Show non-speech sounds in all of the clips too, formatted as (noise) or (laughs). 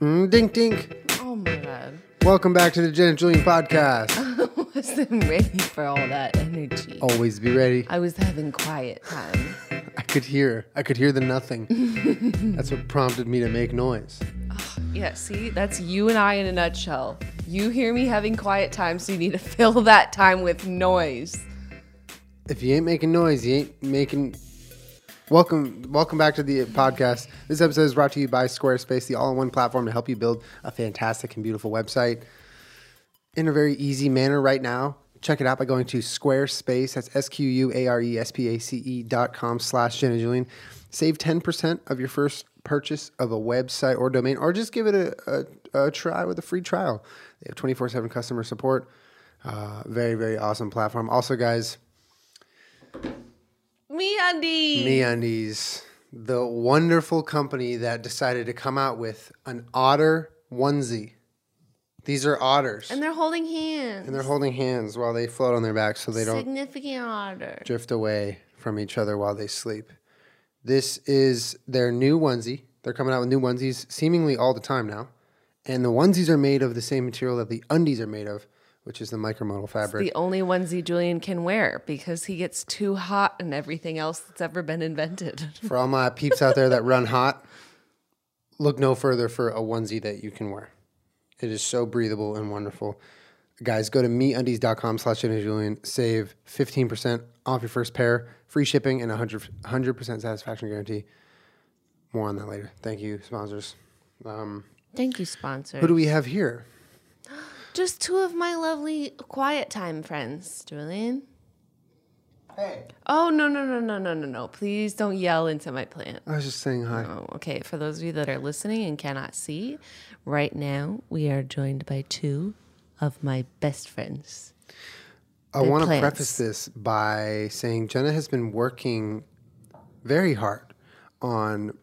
Mm, dink dink. Oh my god. Welcome back to the Jen and Julian podcast. (laughs) I wasn't ready for all that energy. Always be ready. I was having quiet time. I could hear. I could hear the nothing. (laughs) That's what prompted me to make noise. Yeah, see, that's you and I in a nutshell. You hear me having quiet time, so you need to (laughs) fill that time with noise. If you ain't making noise, you ain't making. Welcome, welcome back to the podcast. This episode is brought to you by Squarespace, the all-in-one platform to help you build a fantastic and beautiful website in a very easy manner. Right now, check it out by going to Squarespace. That's S Q U A R E S P A C E dot com slash Jen and Julian. Save ten percent of your first purchase of a website or domain, or just give it a, a, a try with a free trial. They have twenty four seven customer support. Uh, very very awesome platform. Also, guys. Me Andy. MeUndies, the wonderful company that decided to come out with an otter onesie. These are otters, And they're holding hands. and they're holding hands while they float on their backs, so they don't Significant order. drift away from each other while they sleep. This is their new onesie. They're coming out with new onesies seemingly all the time now, and the onesies are made of the same material that the undies are made of, which is the micromodal fabric. The only onesie Julian can wear because he gets too hot and everything else that's ever been invented. (laughs) For all my peeps out there that run hot, look no further for a onesie that you can wear. It is so breathable and wonderful. Guys, go to meundies.com slash Jen Julian. Save 15% off your first pair, free shipping, and 100, 100% satisfaction guarantee. More on that later. Thank you, sponsors. Um, Thank you, sponsor. who do we have here? Just two of my lovely quiet time friends, Julian. Hey. Oh no no no no no no no! Please don't yell into my plant. I was just saying hi. Oh, okay. For those of you that are listening and cannot see, right now we are joined by two of my best friends. I want to preface this by saying Jenna has been working very hard on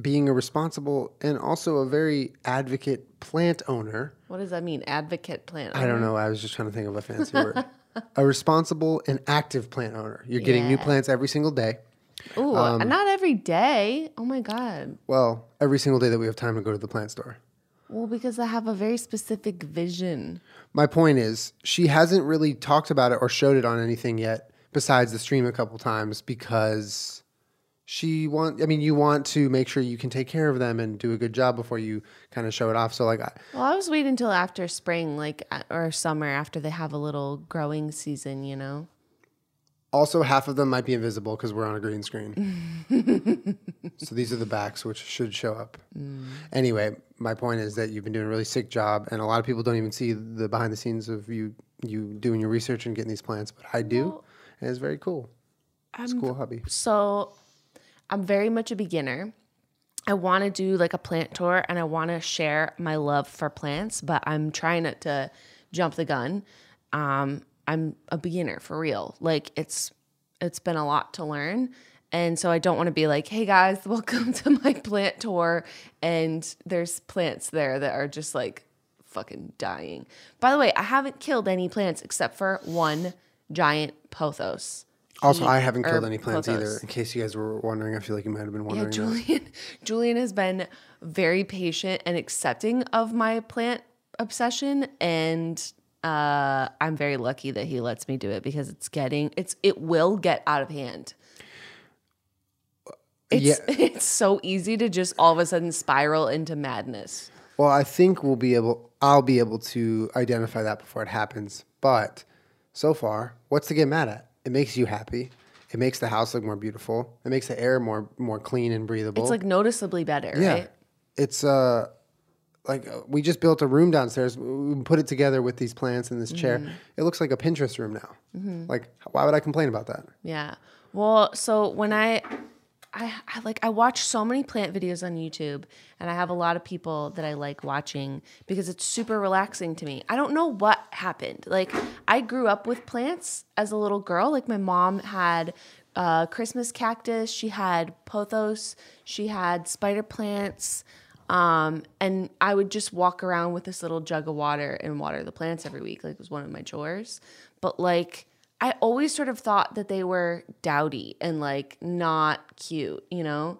being a responsible and also a very advocate plant owner. What does that mean? Advocate plant. I don't know. I was just trying to think of a fancy (laughs) word. A responsible and active plant owner. You're getting new plants every single day. Ooh, Um, not every day. Oh my god. Well, every single day that we have time to go to the plant store. Well, because I have a very specific vision. My point is, she hasn't really talked about it or showed it on anything yet, besides the stream a couple times, because she want. I mean, you want to make sure you can take care of them and do a good job before you kind of show it off. So, like, I, Well, I was waiting until after spring, like uh, or summer, after they have a little growing season. You know. also half of them might be invisible because we're on a green screen. (laughs) so these are the backs, which should show up. Anyway, my point is that you've been doing a really sick job, and a lot of people don't even see the behind the scenes of you you doing your research and getting these plants, but I do, and it's very cool. It's a cool hobby. So I'm very much a beginner. I want to do like a plant tour and I want to share my love for plants, but I'm trying not to jump the gun. Um, I'm a beginner for real. Like it's it's been a lot to learn. And so I don't want to be like, hey guys, (laughs) welcome to my plant tour. And there's plants there that are just like fucking dying. By the way, I haven't killed any plants except for one giant pothos. Also, I haven't killed any plants either. In case you guys were wondering, I feel like you might have been wondering. that. Julian. (laughs) Julian has been very patient and accepting of my plant obsession, and uh, I'm very lucky that he lets me do it because it's getting it's it will get out of hand. It's Yeah. (laughs) it's so easy to just all of a sudden spiral into madness. Well, I think we'll be able. I'll be able to identify that before it happens. But so far, what's to get mad at? It makes you happy. It makes the house look more beautiful. It makes the air more more clean and breathable. It's like noticeably better, yeah, right? it's uh like uh, we just built a room downstairs. We put it together with these plants and this chair. Mm-hmm. It looks like a Pinterest room now. Like, why would I complain about that? Yeah. Well, so when I, I, I like I watch so many plant videos on YouTube, and I have a lot of people that I like watching because it's super relaxing to me. I don't know what happened. Like I grew up with plants as a little girl. Like my mom had uh, Christmas cactus, she had pothos, she had spider plants. Um, and I would just walk around with this little jug of water and water the plants every week. Like it was one of my chores. But like I always sort of thought that they were dowdy and like not cute, you know?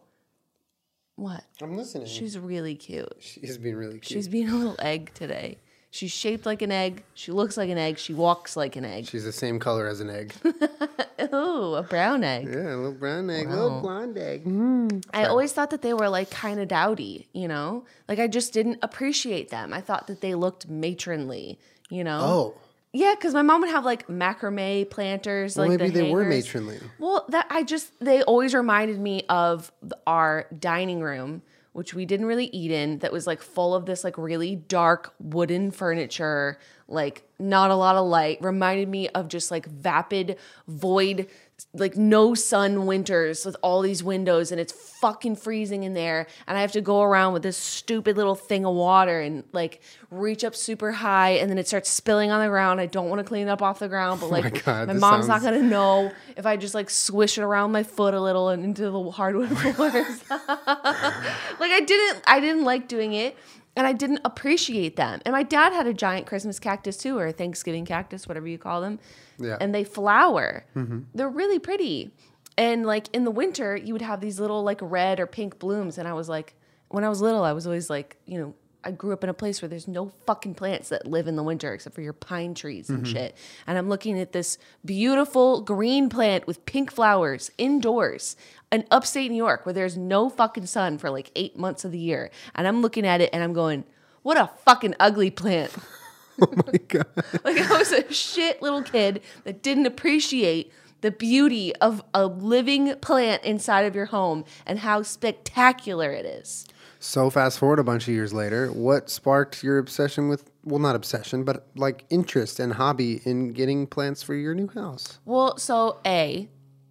What? I'm listening. She's really cute. She's being really cute. She's being a little egg today. She's shaped like an egg. She looks like an egg. She walks like an egg. She's the same color as an egg. (laughs) oh, a brown egg. yeah, a little brown egg, a little blonde egg. Hmm. I always thought that they were like kind of dowdy, you know? Like I just didn't appreciate them. I thought that they looked matronly, you know? Oh, Yeah, because my mom would have like macrame planters. well, like maybe the they were matronly. Well, that I just they always reminded me of our dining room, which we didn't really eat in. That was like full of this like really dark wooden furniture, like not a lot of light. Reminded me of just like vapid, void, like no sun winters with all these windows, and it's fucking freezing in there. And I have to go around with this stupid little thing of water and like reach up super high, and then it starts spilling on the ground. I don't want to clean it up off the ground, but like Oh my God, my mom's not gonna know if I just like swish it around my foot a little and into the hardwood oh floors. (laughs) like I didn't I didn't like doing it and I didn't appreciate them. And my dad had a giant Christmas cactus too, or a Thanksgiving cactus, whatever you call them. Yeah. And they flower. Mm-hmm. They're really pretty. And like in the winter, you would have these little like red or pink blooms. And I was like, when I was little, I was always like, you know, I grew up in a place where there's no fucking plants that live in the winter except for your pine trees and shit. And I'm looking at this beautiful green plant with pink flowers indoors in upstate New York where there's no fucking sun for like eight months of the year. And I'm looking at it and I'm going, what a fucking ugly plant. (laughs) Oh my (laughs) god. Like I was a shit little kid that didn't appreciate the beauty of a living plant inside of your home and how spectacular it is. So fast forward a bunch of years later, what sparked your obsession with well not obsession, but like interest and hobby in getting plants for your new house? Well, so A,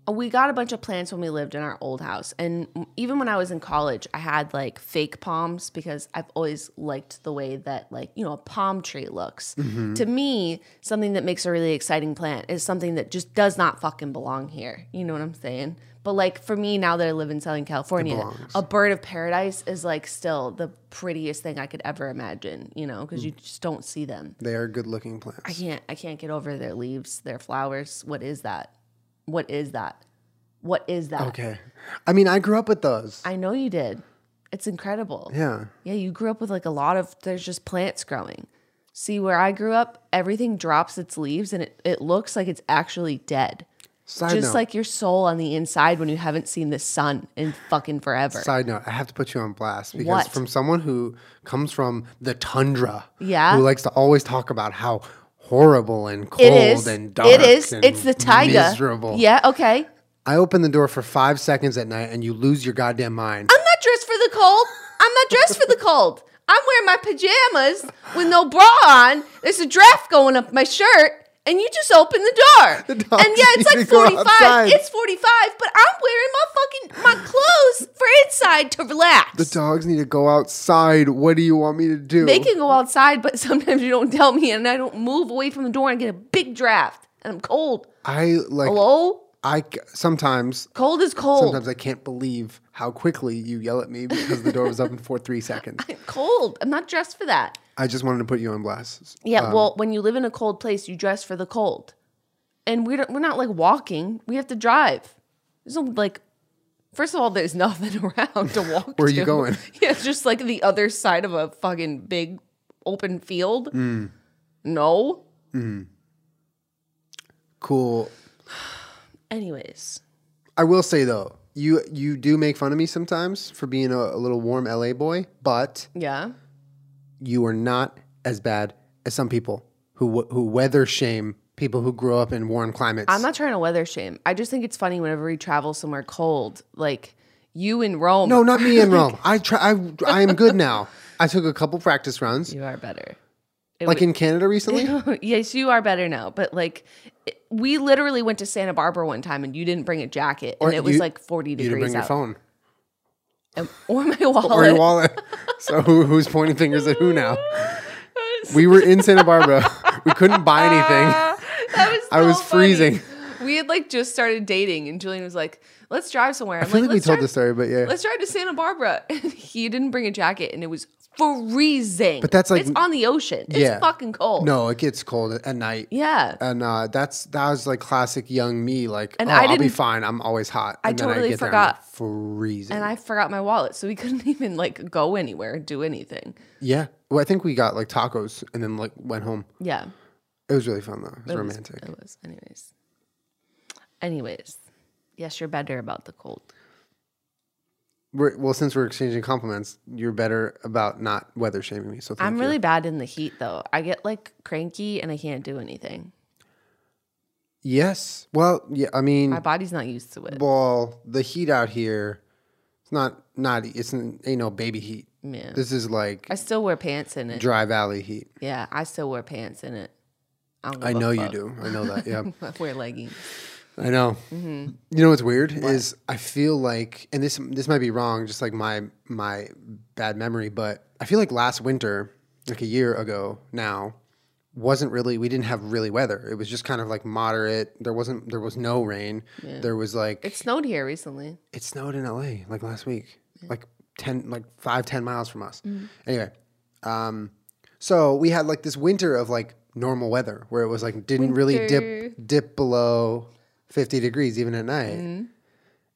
we got a bunch of plants when we lived in our old house. And even when I was in college, I had like fake palms because I've always liked the way that, like, you know, a palm tree looks. Mm-hmm. To me, something that makes a really exciting plant is something that just does not fucking belong here. You know what I'm saying? But like for me, now that I live in Southern California, a bird of paradise is like still the prettiest thing I could ever imagine, you know, because you mm. just don't see them. They are good looking plants. I can't I can't get over their leaves, their flowers. What is that? What is that? What is that? Okay. I mean, I grew up with those. I know you did. It's incredible. yeah. Yeah, you grew up with like a lot of there's just plants growing. See where I grew up, everything drops its leaves and it, it looks like it's actually dead. Side just note. like your soul on the inside when you haven't seen the sun in fucking forever. Side note, I have to put you on blast because What? from someone who comes from the tundra, Yeah. who likes to always talk about how horrible and cold it is. and dark, it is. and It's the taiga. miserable. Yeah, okay. I open the door for five seconds at night and you lose your goddamn mind. I'm not dressed for the cold. I'm not dressed for the cold. I'm wearing my pajamas with no bra on. There's a draft going up my shirt, and you just open the door. (laughs) The and yeah, it's like 45. It's 45, but I'm wearing my fucking my clothes for inside to relax. The dogs need to go outside. What do you want me to do? they can go outside, but sometimes you don't tell me, and I don't move away from the door and get a big draft, and I'm cold. I like. Hello? I sometimes Cold is cold. sometimes I can't believe how quickly you yell at me because the door was open for three seconds. (laughs) I'm cold. I'm not dressed for that. I just wanted to put you on blast. Yeah, well, when you live in a cold place, you dress for the cold, and we don't, we're not like walking. We have to drive. There's no like. First of all, there's (laughs) nothing around to walk. Where are you going? (laughs) Yeah, it's just like the other side of a fucking big open field. Mm. No. Cool. (sighs) Anyways, I will say though, you you do make fun of me sometimes for being a, a little warm LA boy, but yeah. You are not as bad as some people who who weather shame people who grew up in warm climates. I'm not trying to weather shame. I just think it's funny whenever we travel somewhere cold, like you in Rome. no, not me in (laughs) Rome. I try. I I am good now. I took a couple practice runs, you are better. It like in Canada recently. (laughs) yes, you are better now. But like, it- we literally went to Santa Barbara one time, and you didn't bring a jacket, and Or it was like forty You degrees didn't bring your out. phone Um, (laughs) or my wallet. or your wallet. (laughs) so who, who's pointing fingers at who now? (laughs) We were in Santa Barbara. We couldn't buy anything. That was I was funny. freezing. We had like just started dating, and Julian was like, "Let's drive somewhere." I'm I feel like, we "Let's told drive- the story, but yeah. Let's drive to Santa Barbara. (laughs) And he didn't bring a jacket, and it was freezing. But that's like- it's on the ocean. It's Yeah. fucking cold. No, it gets cold at night. Yeah. And uh, that's that was like classic young me. Like, And oh, I I'll be fine. I'm always hot. I And then totally I'm, forgot. freezing. and I forgot my wallet, so we (laughs) couldn't even like go anywhere, do anything. yeah. Well, I think we got like tacos and then like went home. Yeah. It was really fun though. It was It was- romantic. It was. Anyways. Anyways. Yes, you're better about the cold. We're, well, since we're exchanging compliments, you're better about not weather shaming me. So thank I'm you. really bad in the heat though. I get like cranky and I can't do anything. yes. Well, yeah. I mean, My body's not used to it. well, the heat out here, it's not not. It's n- ain't no baby heat. Yeah. This is like I still wear pants in it. dry valley heat. Yeah, I still wear pants in it. I, don't I know you do. I know that. Yeah. (laughs) I wear leggings. I know. Mm-hmm. You know what's weird is I feel like, and this this might be wrong, just like my my bad memory, but I feel like last winter, like a year ago now, wasn't really we didn't have really weather. It was just kind of like moderate. There wasn't there was no rain. There was like It snowed here recently. it snowed in LA like last week, like ten, like five, ten miles from us. Anyway, um, so we had like this winter of like normal weather where it was like didn't really dip dip below fifty degrees even at night,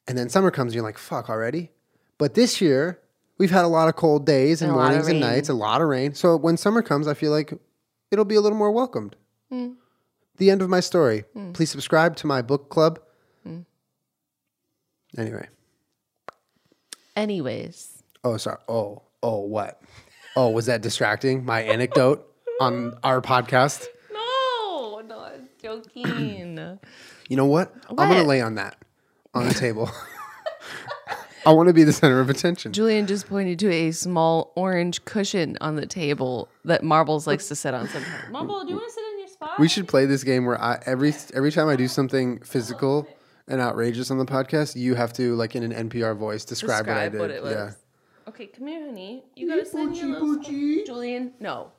and then summer comes and you're like fuck already. But this year we've had a lot of cold days and, And a lot of mornings and nights, a lot of rain. So when summer comes, I feel like it'll be a little more welcomed. Hmm. The end of my story. Please subscribe to my book club. Hmm. Anyway. Anyways, Oh, sorry. Oh, oh, what? Oh, was that distracting? My anecdote on our podcast? (laughs) no, no, I'm joking. (clears throat) You know what? I'm going to lay on that on the table. (laughs) I want to be the center of attention. Julian just pointed to a small orange cushion on the table that Marbles likes to sit on sometimes. Marble, do you want to sit in your spot? We should play this game where I every every time I do something physical and outrageous on the podcast, you have to like in an NPR voice describe, what I did. it was. yeah. Okay, come here, honey. You gotta sit in your little spot. Julian, no.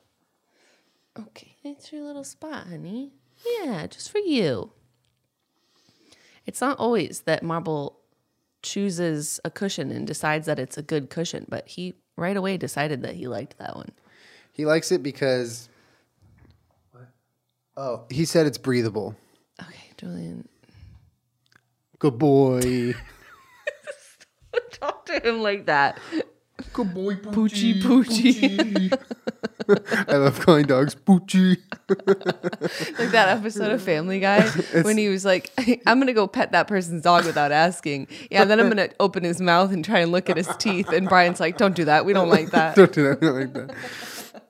Okay, it's your little spot, honey. Yeah, just for you. It's not always that Marble chooses a cushion and decides that it's a good cushion, but he right away decided that he liked that one. He likes it because What? Oh, he said it's breathable. Okay, Julian. Good boy. (laughs) Talk to him like that. Good boy, Poochie, poochie. (laughs) I love calling dogs Poochie. (laughs) like that episode of Family Guy (laughs) when he was like, "I'm gonna go pet that person's dog without asking." Yeah, then I'm gonna open his mouth and try and look at his teeth. And Brian's like, "Don't do that. We don't like that." Don't do that. We Don't like that.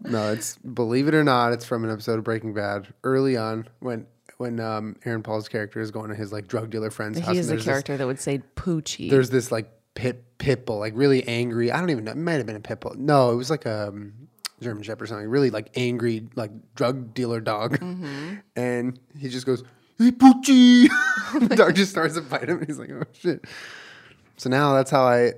No, it's believe it or not, it's from an episode of Breaking Bad early on when when um, Aaron Paul's character is going to his like drug dealer friend's house. He is a there's this- character that would say "Poochie." there's this like pit pit bull, like really angry. I don't even know. It might have been a pit bull. No, it was like a um, German Shepherd or something. Really like angry, like drug dealer dog. Mm-hmm. (laughs) And he just goes, "Hey, Poochie!" (laughs) the dog just starts to bite him, and he's like, "Oh shit!" So now that's how I.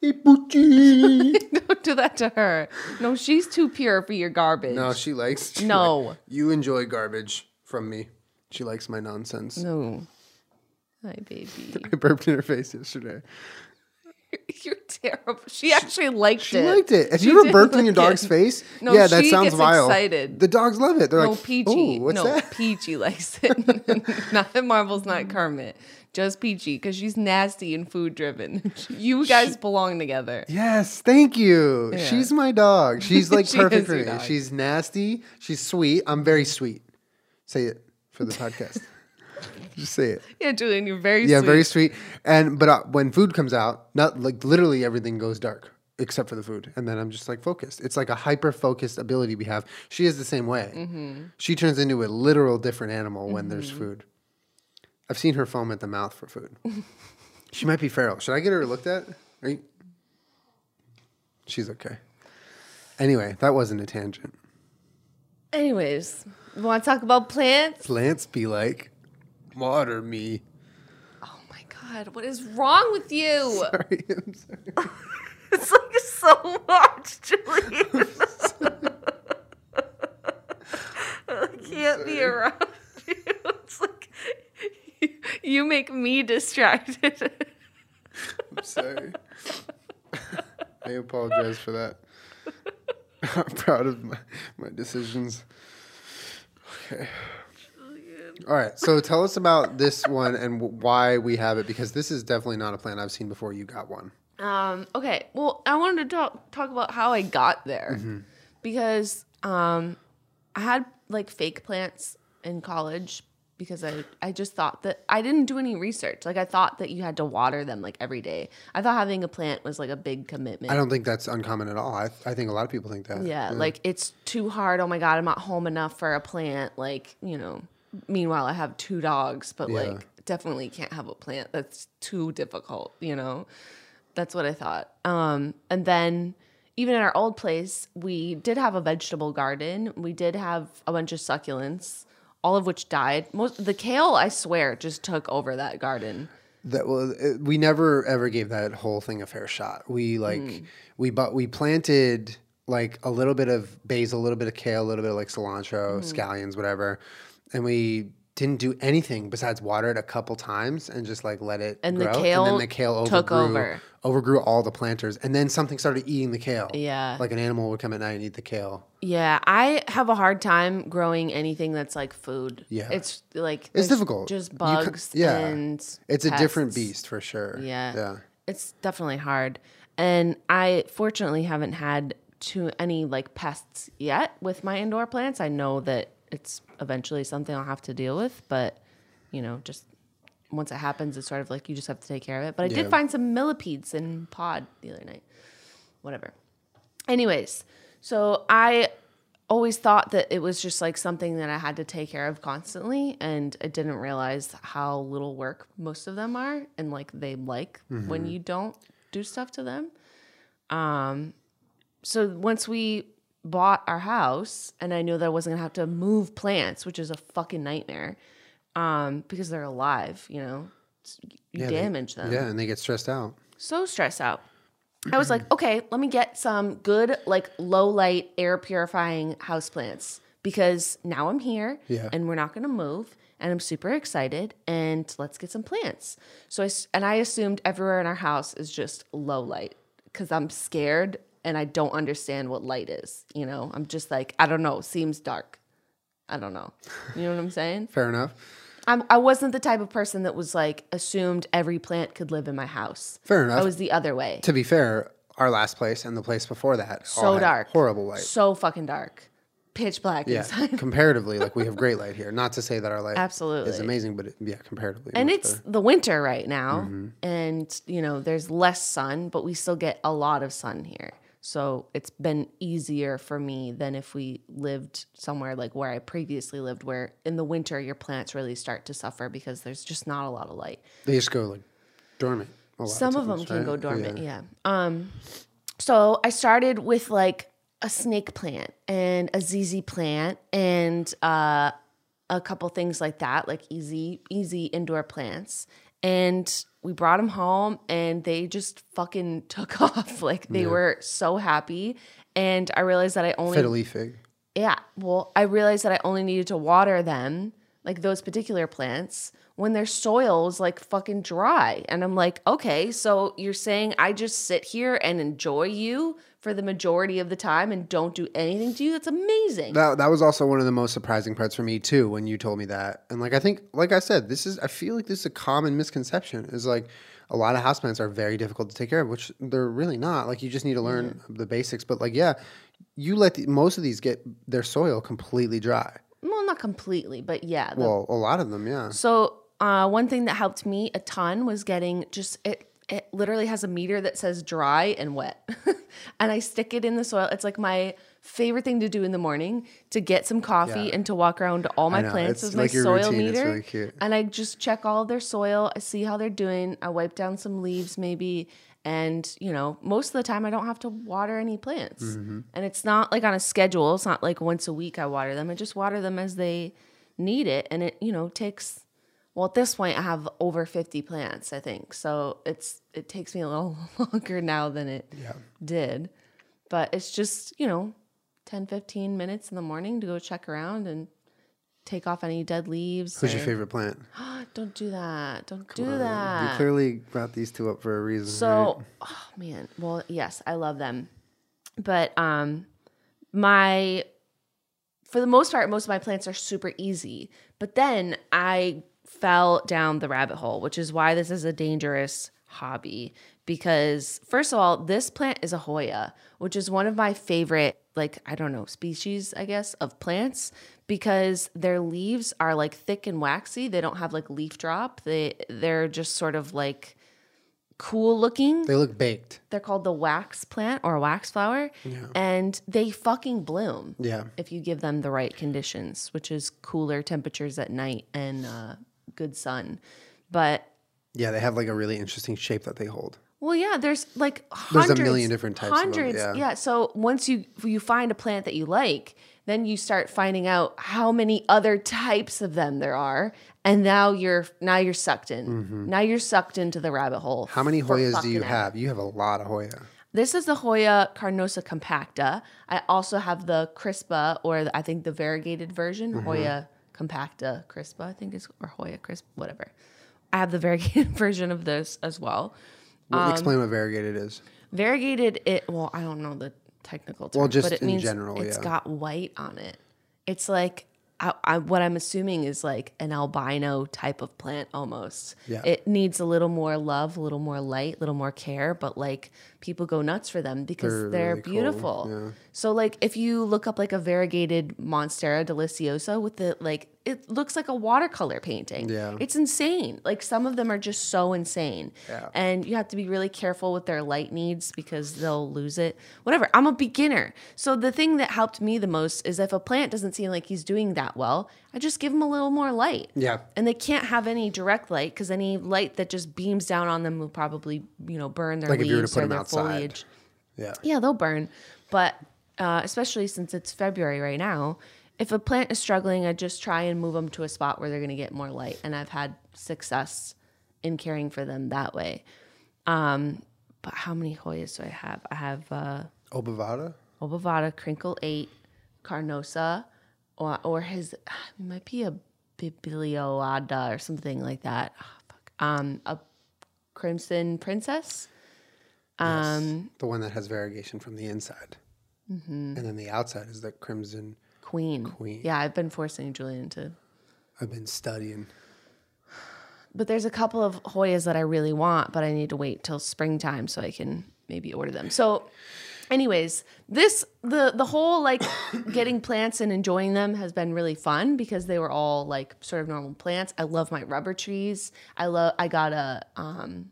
Hey, Poochie! (laughs) don't do that to her. No, she's too pure for your garbage. no, she likes. she No. like- you enjoy garbage from me. She likes my nonsense. no. Hi, baby. (laughs) I burped in her face yesterday. (laughs) You're terrible. She actually liked She it. She liked it. Have She you ever burped in your dog's it. face? No, yeah, that sounds vile. excited. The dogs love it. They're No, like, Peachy. "Ooh, what's no, that?" Peachy (laughs) likes it. not that Marble's not Kermit. Just Peachy, because she's nasty and food driven. you guys belong together. Yes, thank you. Yeah. She's my dog. She's like She perfect for me. dog. She's nasty. She's sweet. I'm very sweet. Say it for the podcast. Just say it. Yeah, Julian, you're very sweet. Yeah, sweet. very sweet. And but uh, when food comes out, not like literally everything goes dark except for the food, and then I'm just like focused. It's like a hyper focused ability we have. She is the same way. Mm-hmm. She turns into a literal different animal when there's food. I've seen her foam at the mouth for food. (laughs) she might be feral. Should I get her looked at? Are you? She's okay. Anyway, that wasn't a tangent. Anyways, want to talk about plants? Plants be like, water me. Oh my God, what is wrong with you? (laughs) Sorry, I'm sorry. It's like so much, Julian. (laughs) I can't be around you. It's like you make me distracted. I'm sorry. I apologize for that. I'm proud of my, my decisions. Okay. All right. So tell us about this one and why we have it because this is definitely not a plan I've seen before. You got one. Um, okay. Well, I wanted to talk talk about how I got there because um, I had like fake plants in college because I I just thought that I didn't do any research. Like I thought that you had to water them like every day. I thought having a plant was like a big commitment. I don't think that's uncommon at all. I, I think a lot of people think that. Yeah, like it's too hard. Oh my god, I'm not home enough for a plant. Like you know. Meanwhile, I have two dogs, but Yeah. like definitely can't have a plant. That's too difficult. You know, that's what I thought. Um, and then even in our old place, we did have a vegetable garden. We did have a bunch of succulents, all of which died. Most the kale, I swear, just took over that garden. That was it, we never ever gave that whole thing a fair shot. We like Hmm. we but we planted like a little bit of basil, a little bit of kale, a little bit of like cilantro, Hmm. scallions, whatever, and we didn't do anything besides water it a couple times and just like let it And the grow. and then the kale overgrew, took over. overgrew all the planters, and then something started eating the kale. Yeah. like an animal would come at night and eat the kale. Yeah, I have a hard time growing anything that's like food. Yeah. it's like It's difficult. Just ca- bugs. yeah. and It's a different beast for sure. Yeah. yeah. It's definitely hard. And I fortunately haven't had too any like pests yet with my indoor plants. I know that it's eventually something I'll have to deal with, but you know, just once it happens, it's sort of like you just have to take care of it. But I Yeah. did find some millipedes in pod the other night. Whatever. Anyways, so I always thought that it was just like something that I had to take care of constantly, and I didn't realize how little work most of them are, and like they like when you don't do stuff to them. Um, so once we bought our house, and I knew that I wasn't gonna have to move plants, which is a fucking nightmare, um, because they're alive, you know, you Yeah, they- damage them Yeah, and they get stressed out. so stressed out. I was like, okay, let me get some good, like low light, air purifying houseplants because now I'm here Yeah. and we're not to move. And I'm super excited and let's get some plants. So I, and I assumed everywhere in our house is just low light because I'm scared and I don't understand what light is. You know, I'm just like, I don't know, seems dark. I don't know. You know what I'm saying? Fair enough. I'm, I wasn't the type of person that was like assumed every plant could live in my house. Fair enough. I was the other way. to be fair, our last place and the place before that all so dark, horrible light. so fucking dark, pitch black Yeah, inside. (laughs) comparatively, like we have great light here. Not to say that our light Absolutely. is amazing, but it, yeah, comparatively, and it's better. the winter right now, Mm-hmm. and you know there's less sun, but we still get a lot of sun here. So it's been easier for me than if we lived somewhere like where I previously lived, where in the winter your plants really start to suffer because there's just not a lot of light. they just go like dormant. a lot Some of times, them can right? go dormant, Yeah. yeah. Um, so I started with like a snake plant and a ZZ plant and uh, a couple things like that, like easy, easy indoor plants. And we brought them home and they just fucking (laughs) took off. Like they were so happy. And I realized that I only Fiddly fig. yeah. Well, I realized that I only needed to water them, like those particular plants, when their soil's like fucking dry. And I'm like, okay, so you're saying I just sit here and enjoy you for the majority of the time and don't do anything to you? That's amazing. That that was also one of the most surprising parts for me too when you told me that. And like I think, like I said, this is I feel like this is a common misconception. Is like a lot of houseplants are very difficult to take care of, which they're really not. Like you just need to learn the basics. But like yeah, you let the, most of these get their soil completely dry. well, not completely, but yeah. the Well, a lot of them, yeah. So uh, one thing that helped me a ton was getting just it. It literally has a meter that says dry and wet, (laughs) and I stick it in the soil. It's like my favorite thing to do in the morning to get some coffee Yeah. and to walk around all my plants it's with my like your soil routine. Meter. really. And I just check all their soil. I see how they're doing. I wipe down some leaves maybe, and you know most of the time I don't have to water any plants. Mm-hmm. And it's not like on a schedule. It's not like once a week I water them. I just water them as they need it, and it you know takes. Well, at this point, I have over fifty plants. I think so. It's it takes me a little (laughs) longer now than it did, but it's just you know 10, 15 minutes in the morning to go check around and take off any dead leaves. Who's your favorite plant? (gasps) Don't do that. Don't do You that. You clearly brought these two up for a reason. So, right? (sighs) oh man, well, yes, I love them, but um, my for the most part, most of my plants are super easy. But then I fell down the rabbit hole, which is why this is a dangerous hobby. Because first of all, this plant is a Hoya, which is one of my favorite, like I don't know, species, I guess, of plants. Because their leaves are like thick and waxy. They don't have like leaf drop. They they're just sort of like cool looking. they look baked. They're called the wax plant or wax flower. And they fucking bloom Yeah. if you give them the right conditions, which is cooler temperatures at night and uh, good sun. But Yeah, they have like a really interesting shape that they hold. well, yeah, there's like There's a hundreds, million different types Hundreds, yeah. So once you you find a plant that you like, then you start finding out how many other types of them there are, and now you're now you're sucked in. Now you're sucked into the rabbit hole. Mm-hmm. How many Hoyas do you ever. have? You have a lot of Hoya. This is the Hoya carnosa compacta. I also have the crispa, or the, I think the variegated version, Mm-hmm. Hoya compacta crispa, I think is, or Hoya crisp, whatever. I have the variegated (laughs) version of this as well. Well, Um, explain what variegated is. Variegated, it well, I don't know the technical term, Well, just but it in means general, it's yeah. got white on it. It's like I, I, what I'm assuming is like an albino type of plant almost. Yeah. It needs a little more love, a little more light, a little more care, but like people go nuts for them because They're they're, really cool, beautiful. yeah. So like if you look up like a variegated Monstera deliciosa with the like it looks like a watercolor painting. Yeah. It's insane. Like some of them are just so insane. Yeah. And you have to be really careful with their light needs because they'll lose it. Whatever. I'm a beginner. So the thing that helped me the most is if a plant doesn't seem like he's doing that well, I just give him a little more light. Yeah. And they can't have any direct light because any light that just beams down on them will probably, you know, burn their Like if you were to leaves put or them their outside. foliage. Yeah. Yeah, they'll burn. But uh, especially since it's February right now, if a plant is struggling, I just try and move them to a spot where they're going to get more light. And I've had success in caring for them that way. Um, but how many Hoyas do I have? I have uh, Obovata? Obovata, Krinkle 8, Carnosa, or, or his, it might be a Biblioada or something like that. Oh, fuck. Um, a Crimson Princess. Um, The one that has variegation from the inside. Mm-hmm. And then the outside is the crimson. Queen. Queen. Yeah, I've been forcing Julian to. I've been studying. But there's a couple of Hoyas that I really want, but I need to wait till springtime so I can maybe order them. So, anyways, this the the whole like (coughs) getting plants and enjoying them has been really fun because they were all like sort of normal plants. I love my rubber trees. I love. I got a um,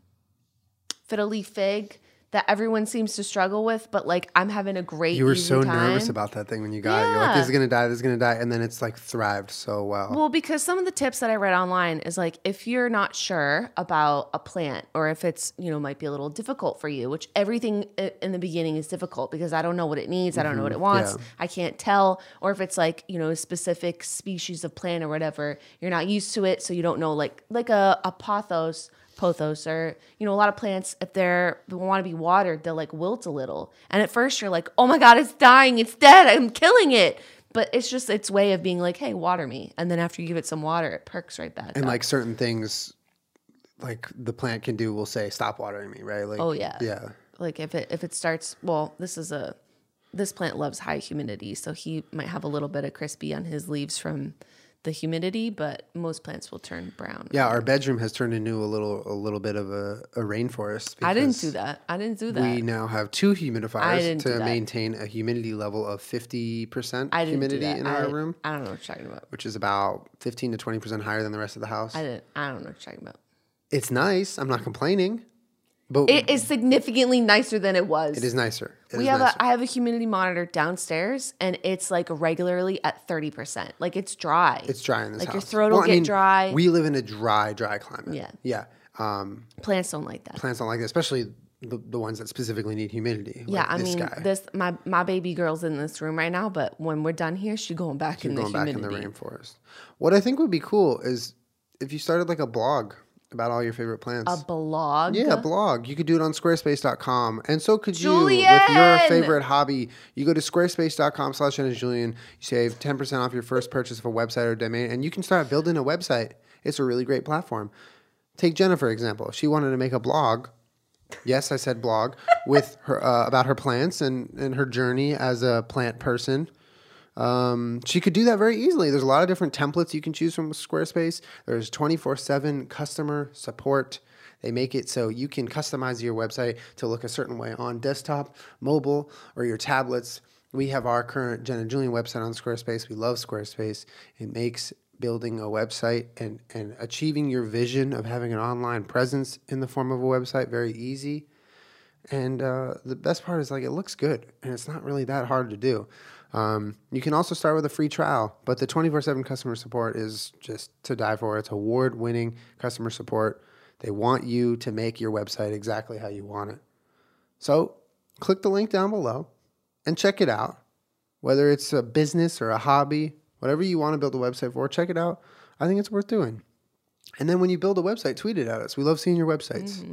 fiddle leaf fig that everyone seems to struggle with, but like I'm having a great. You were so nervous about that thing when you got it. You're like, this is to die, this is to die. And then it's like thrived so well. Well, because some of the tips that I read online is like if you're not sure about a plant or if it's, you know, might be a little difficult for you, which everything in the beginning is difficult because I don't know what it needs, I don't know what it wants, Mm-hmm. Yeah. I can't tell, or if it's like, you know, a specific species of plant or whatever, you're not used to it, so you don't know like like a, a pothos pothos or you know a lot of plants if they're they want to be watered they'll like wilt a little and at first you're like oh my god it's dying it's dead i'm killing it but it's just its way of being like hey water me and then after you give it some water it perks right back and up. like certain things, like the plant can do, will say, stop watering me, right? Like, Oh, yeah. Yeah. like if it if it starts well this is a this plant loves high humidity so he might have a little bit of crispy on his leaves from the humidity but most plants will turn brown Yeah. Our bedroom has turned into a little, a little bit of a, a rainforest. i didn't do that i didn't do that We now have two humidifiers to maintain a humidity level of 50% humidity in I, our room, i don't know what you're talking about which is about 15 to 20% higher than the rest of the house. i didn't i don't know what you're talking about it's nice. I'm not complaining, but it is significantly nicer than it was it is nicer. It we is have nicer. a I have a humidity monitor downstairs and it's like regularly at 30%. Like it's dry. It's dry in this house. Like house. your throat will I get mean, dry. We live in a dry, dry climate. Yeah. Yeah. Um, Plants don't like that. plants don't like that, especially the, the ones that specifically need humidity. yeah, like I this mean guy. this my my baby girl's in this room right now, but when we're done here, she's going back in the going back in the rainforest. What I think would be cool is if you started like a blog about all your favorite plants. A blog. Yeah, a blog. You could do it on squarespace.com. And so could you with your favorite hobby. You go to squarespace.com slash Julian. You save 10% off your first purchase of a website or domain, and you can start building a website. It's a really great platform. Take Jenna, for example. She wanted to make a blog, yes, I said blog, (laughs) with her uh, about her plants and, and her journey as a plant person. Um, she could do that very easily. There's a lot of different templates you can choose from Squarespace. There's 24 7 customer support. They make it so you can customize your website to look a certain way on desktop, mobile, or your tablets. We have our current Jen and Julian website on Squarespace. We love Squarespace. It makes building a website and, and achieving your vision of having an online presence in the form of a website very easy. And uh, the best part is like it looks good and it's not really that hard to do. Um, you can also start with a free trial, but the 24 7 customer support is just to die for. It's award winning customer support. They want you to make your website exactly how you want it. So click the link down below and check it out. Whether it's a business or a hobby, whatever you want to build a website for, check it out. I think it's worth doing. And then when you build a website, tweet it at us. We love seeing your websites.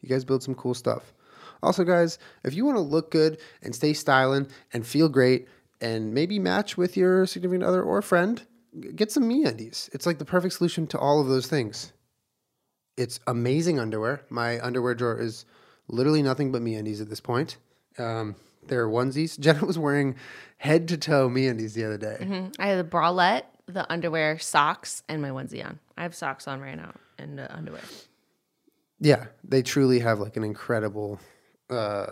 You guys build some cool stuff. Also, guys, if you want to look good and stay styling and feel great and maybe match with your significant other or friend, get some me MeUndies. It's like the perfect solution to all of those things. It's amazing underwear. My underwear drawer is literally nothing but me MeUndies at this point. Um, they're onesies. (laughs) Jenna was wearing head to toe me MeUndies the other day. Mhm. I had the bralette, the underwear, socks, and my onesie on. I have socks on right now and uh, underwear. Yeah, they truly have like an incredible uh,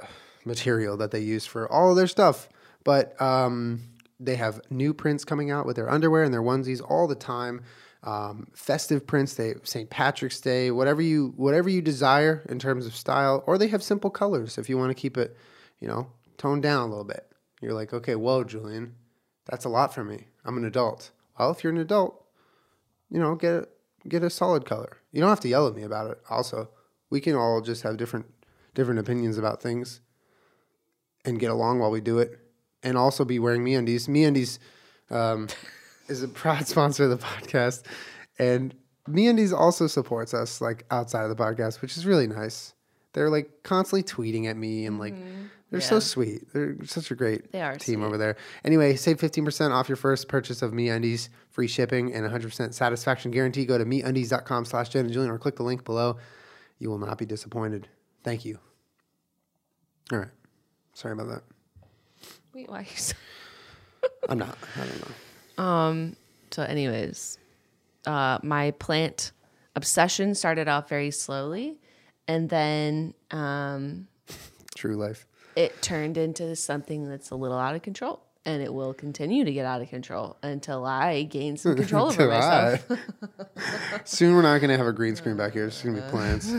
material that they use for all of their stuff. But um, they have new prints coming out with their underwear and their onesies all the time. Um, festive prints, they St. Patrick's Day, whatever you whatever you desire in terms of style, or they have simple colors if you want to keep it, you know, toned down a little bit. You're like, okay, whoa, Julian, that's a lot for me. I'm an adult. Well, if you're an adult, you know, get a, get a solid color. You don't have to yell at me about it. Also, we can all just have different different opinions about things and get along while we do it, and also be wearing MeUndies. MeUndies um, (laughs) is a proud sponsor of the podcast, and MeUndies also supports us like outside of the podcast, which is really nice. They're like constantly tweeting at me and like they're so sweet. They're such a great They are team sweet. over there. Anyway, save 15% off your first purchase of MeUndies, free shipping, and 100% satisfaction guarantee. Go to MeUndies.com slash Jen and Julian or click the link below. You will not be disappointed. Thank you. All right. Sorry about that. Wait, why? are you (laughs) I'm not. I don't know. Um. So, anyways, uh, my plant obsession started off very slowly, and then um, True life. it turned into something that's a little out of control, and it will continue to get out of control until I gain some (laughs) control over myself. (laughs) Soon we're not going to have a green screen back here. It's going to be plants.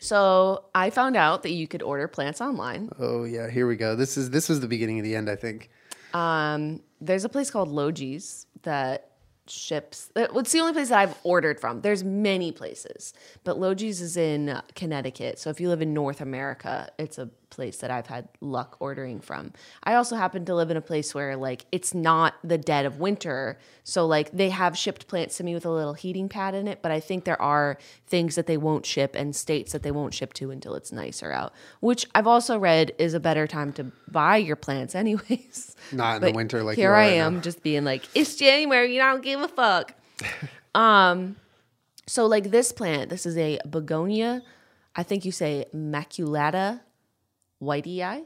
So I found out that you could order plants online. Oh yeah, here we go. This is this was the beginning of the end, I think. Um, there's a place called Logee's that ships. It's the only place that I've ordered from. There's many places, but Logee's is in Connecticut. So if you live in North America, it's a place that I've had luck ordering from. I also happen to live in a place where like it's not the dead of winter, so like they have shipped plants to me with a little heating pad in it. But I think there are things that they won't ship and states that they won't ship to until it's nicer out, which I've also read is a better time to buy your plants, (laughs) anyways. Not in But the winter like here I am now. just being like it's January you don't give a fuck (laughs) um so like this plant this is a begonia I think you say maculata whitey eye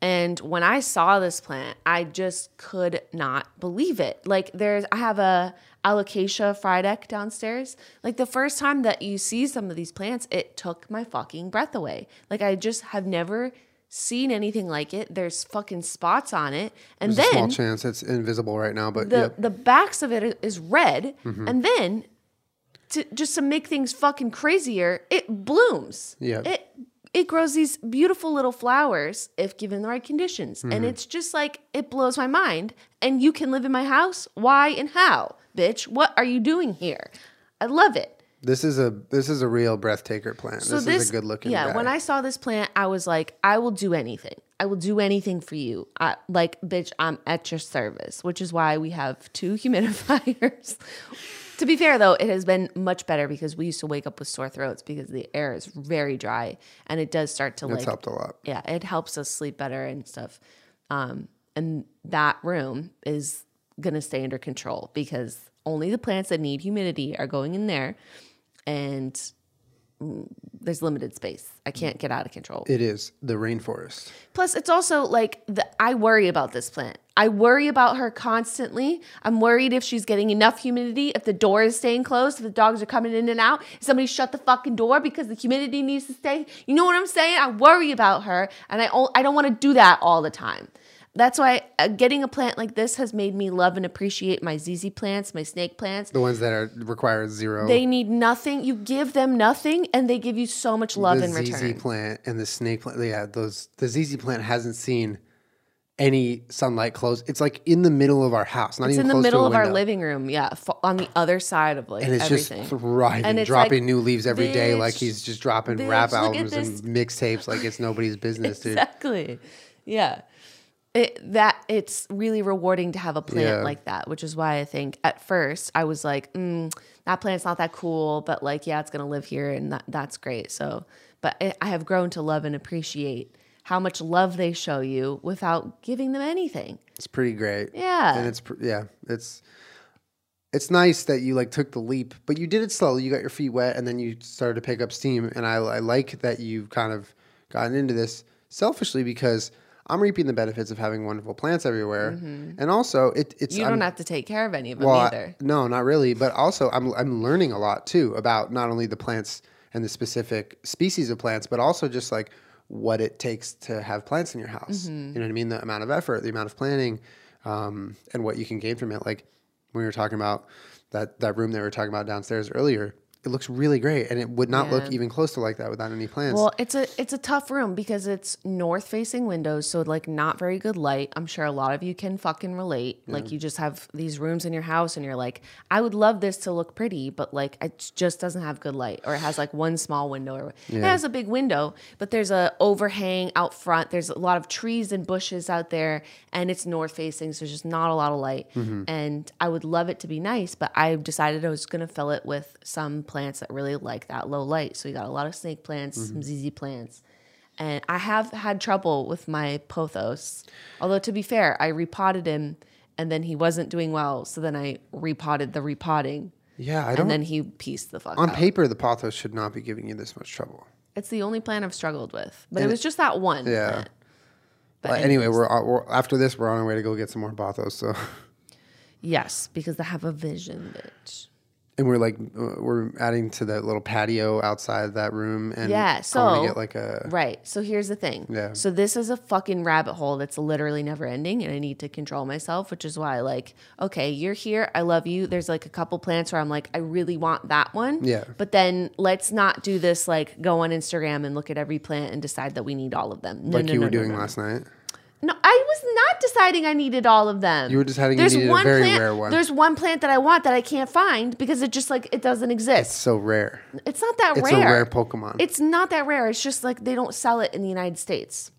and when I saw this plant I just could not believe it like there's I have a alocasia frydek downstairs like the first time that you see some of these plants it took my fucking breath away like I just have never seen anything like it there's fucking spots on it and There's a then small chance it's invisible right now, but the yep. the backs of it is red, Mm-hmm. and then to just to make things fucking crazier, it blooms. Yeah. it it grows these beautiful little flowers if given the right conditions, Mm-hmm. and it's just like it blows my mind. And you can live in my house? Why and how, bitch? What are you doing here? I love it. This is a this is a real breathtaker plant. So this, is a good looking Yeah, guy. when I saw this plant, I was like, I will do anything. I will do anything for you. I, like, bitch, I'm at your service, which is why we have two (laughs) humidifiers To be fair though, it has been much better because we used to wake up with sore throats because the air is very dry and it does start to It's like helped a lot. yeah, it helps us sleep better and stuff. Um, and that room is going to stay under control because only the plants that need humidity are going in there and there's limited space. I can't get out of control. It is the rainforest. Plus, it's also like the, I worry about this plant. I worry about her constantly. I'm worried if she's getting enough humidity, if the door is staying closed, if the dogs are coming in and out, if somebody shut the fucking door because the humidity needs to stay. You know what I'm saying? I worry about her, and I I don't want to do that all the time. That's why uh, getting a plant like this has made me love and appreciate my ZZ plants, my snake plants. The ones that are require zero. They need nothing. You give them nothing, and they give you so much love the in ZZ return. The ZZ plant and the snake plant. Yeah, those the ZZ plant hasn't seen any sunlight close. It's like in the middle of our house, not even. It's even in the middle of our living room, yeah, f- on the other side of like and it's everything. just thriving, And it's dropping like, new leaves every day, like he's just dropping bitch, rap albums and mixtapes like it's nobody's (laughs) business, dude. exactly. Yeah. It, that it's really rewarding to have a plant Yeah. like that, which is why I think at first I was like, mm, that plant's not that cool, but like, yeah, it's gonna live here, and that, that's great. So, but I I have grown to love and appreciate how much love they show you without giving them anything. It's pretty great. Yeah. and it's pr- yeah, it's it's nice that you like took the leap, but you did it slowly. You got your feet wet, and then you started to pick up steam. And I, I like that you've kind of gotten into this selfishly because I'm reaping the benefits of having wonderful plants everywhere, and also it, it's Mm-hmm. You I'm- don't have to take care of any of them well, I- either. no, not really. But also, I'm I'm learning a lot too about not only the plants and the specific species of plants, but also just like what it takes to have plants in your house. Mm-hmm. You know what I mean? The amount of effort, the amount of planning, um, and what you can gain from it. Like when we were talking about that that room that we were talking about downstairs earlier, it looks really great, and it would not Yeah. look even close to like that without any plants. Well, it's a it's a tough room because it's north facing windows, so like not very good light. I'm sure a lot of you can fucking relate. Like you just have these rooms in your house and you're like, I would love this to look pretty, but like it just doesn't have good light or it has like one small window or it has a big window, but there's a overhang out front. There's a lot of trees and bushes out there and it's north facing, so there's just not a lot of light. Mm-hmm. And I would love it to be nice, but I decided I was going to fill it with some plants that really like that low light. So we got a lot of snake plants, some mm-hmm. ZZ plants. And I have had trouble with my pothos. Although to be fair, I repotted him and then he wasn't doing well. So then I repotted the repotting yeah, I don't. and then he pieced the fuck on out. paper, the pothos should not be giving you this much trouble. It's the only plant I've struggled with. But it was just that one. Yeah. plant. But But anyway, we're, we're after this, we're on our way to go get some more pothos. So. Yes, because I have a vision, bitch. And we're like, uh, we're adding to that little patio outside that room, and Yeah, so- to get like a Right. So here's the thing. Yeah. So this is a fucking rabbit hole that's literally never ending, and I need to control myself, which is why, like, okay, you're here. I love you. There's like a couple plants where I'm like, I really want that one. Yeah. But then let's not do this like go on Instagram and look at every plant and decide that we need all of them. No, like no, you no, were doing last night. No, I was not deciding I needed all of them. You were deciding you needed a very plant, rare one. There's one plant that I want that I can't find because it just like it doesn't It's exist. so rare. It's, not that It's rare. It's a rare Pokemon. It's not that rare. It's just like they don't sell it in the United States.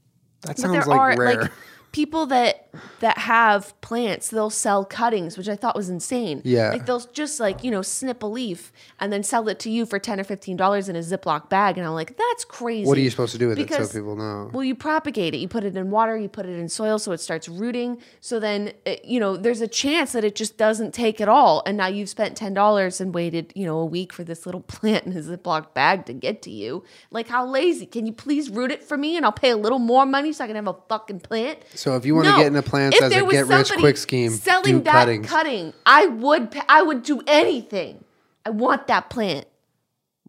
that sounds there like are rare. like people that that have plants, they'll sell cuttings, which I thought was insane. Yeah. Like they'll just like, you know, snip a leaf and then sell it to you for 10 or 15 dollars in a Ziploc bag and I'm like, that's crazy. what are you supposed to do with it Because- so people know? Well, you propagate it. You put it in water, you put it in soil so it starts rooting. So then, it, you know, there's a chance that it just doesn't take at all. And now you've spent $10 and waited, you know, a week for this little (laughs) plant in a Ziploc bag to get to you. Like, how lazy. Can you please root it for me and I'll pay a little more money so I can have a fucking plant? So if you want to get into plants as a get rich quick scheme, selling do that cuttings. cutting, I would, I would do anything. I want that plant.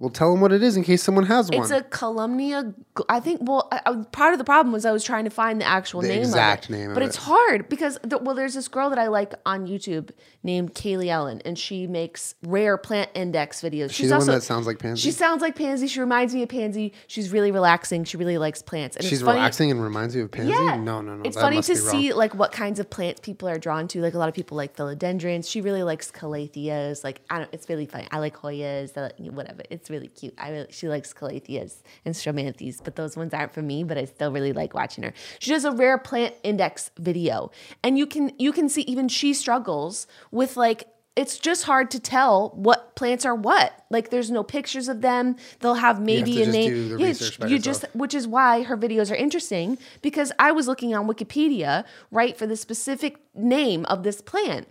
Well, tell them what it is in case someone has one. It's a Columnea. I think. Well, I, I, part of the problem was I was trying to find the actual The name, exact of it. name of but it. it's hard because the, well, there's this girl that I like on YouTube named Kaylee Ellen, and she makes rare plant index videos. She's the one that sounds like Pansy. She sounds like Pansy. She reminds me of Pansy. She's really relaxing. She really likes plants. And She's it's funny, relaxing and reminds you of Pansy. Yeah. No, no, no. It's funny to see like what kinds of plants people are drawn to. Like a lot of people like philodendrons. She really likes calatheas. Like I don't. It's really funny. I like hoyas. Like, whatever. It's really cute. I really, she likes calatheas and stromanthes, but those ones aren't for me. But I still really like watching her. She does a rare plant index video, and you can you can see even she struggles with like it's just hard to tell what plants are what. Like there's no pictures of them. They'll have maybe to a just name. Yeah, you yourself. just which is why her videos are interesting because I was looking on Wikipedia right for the specific name of this plant.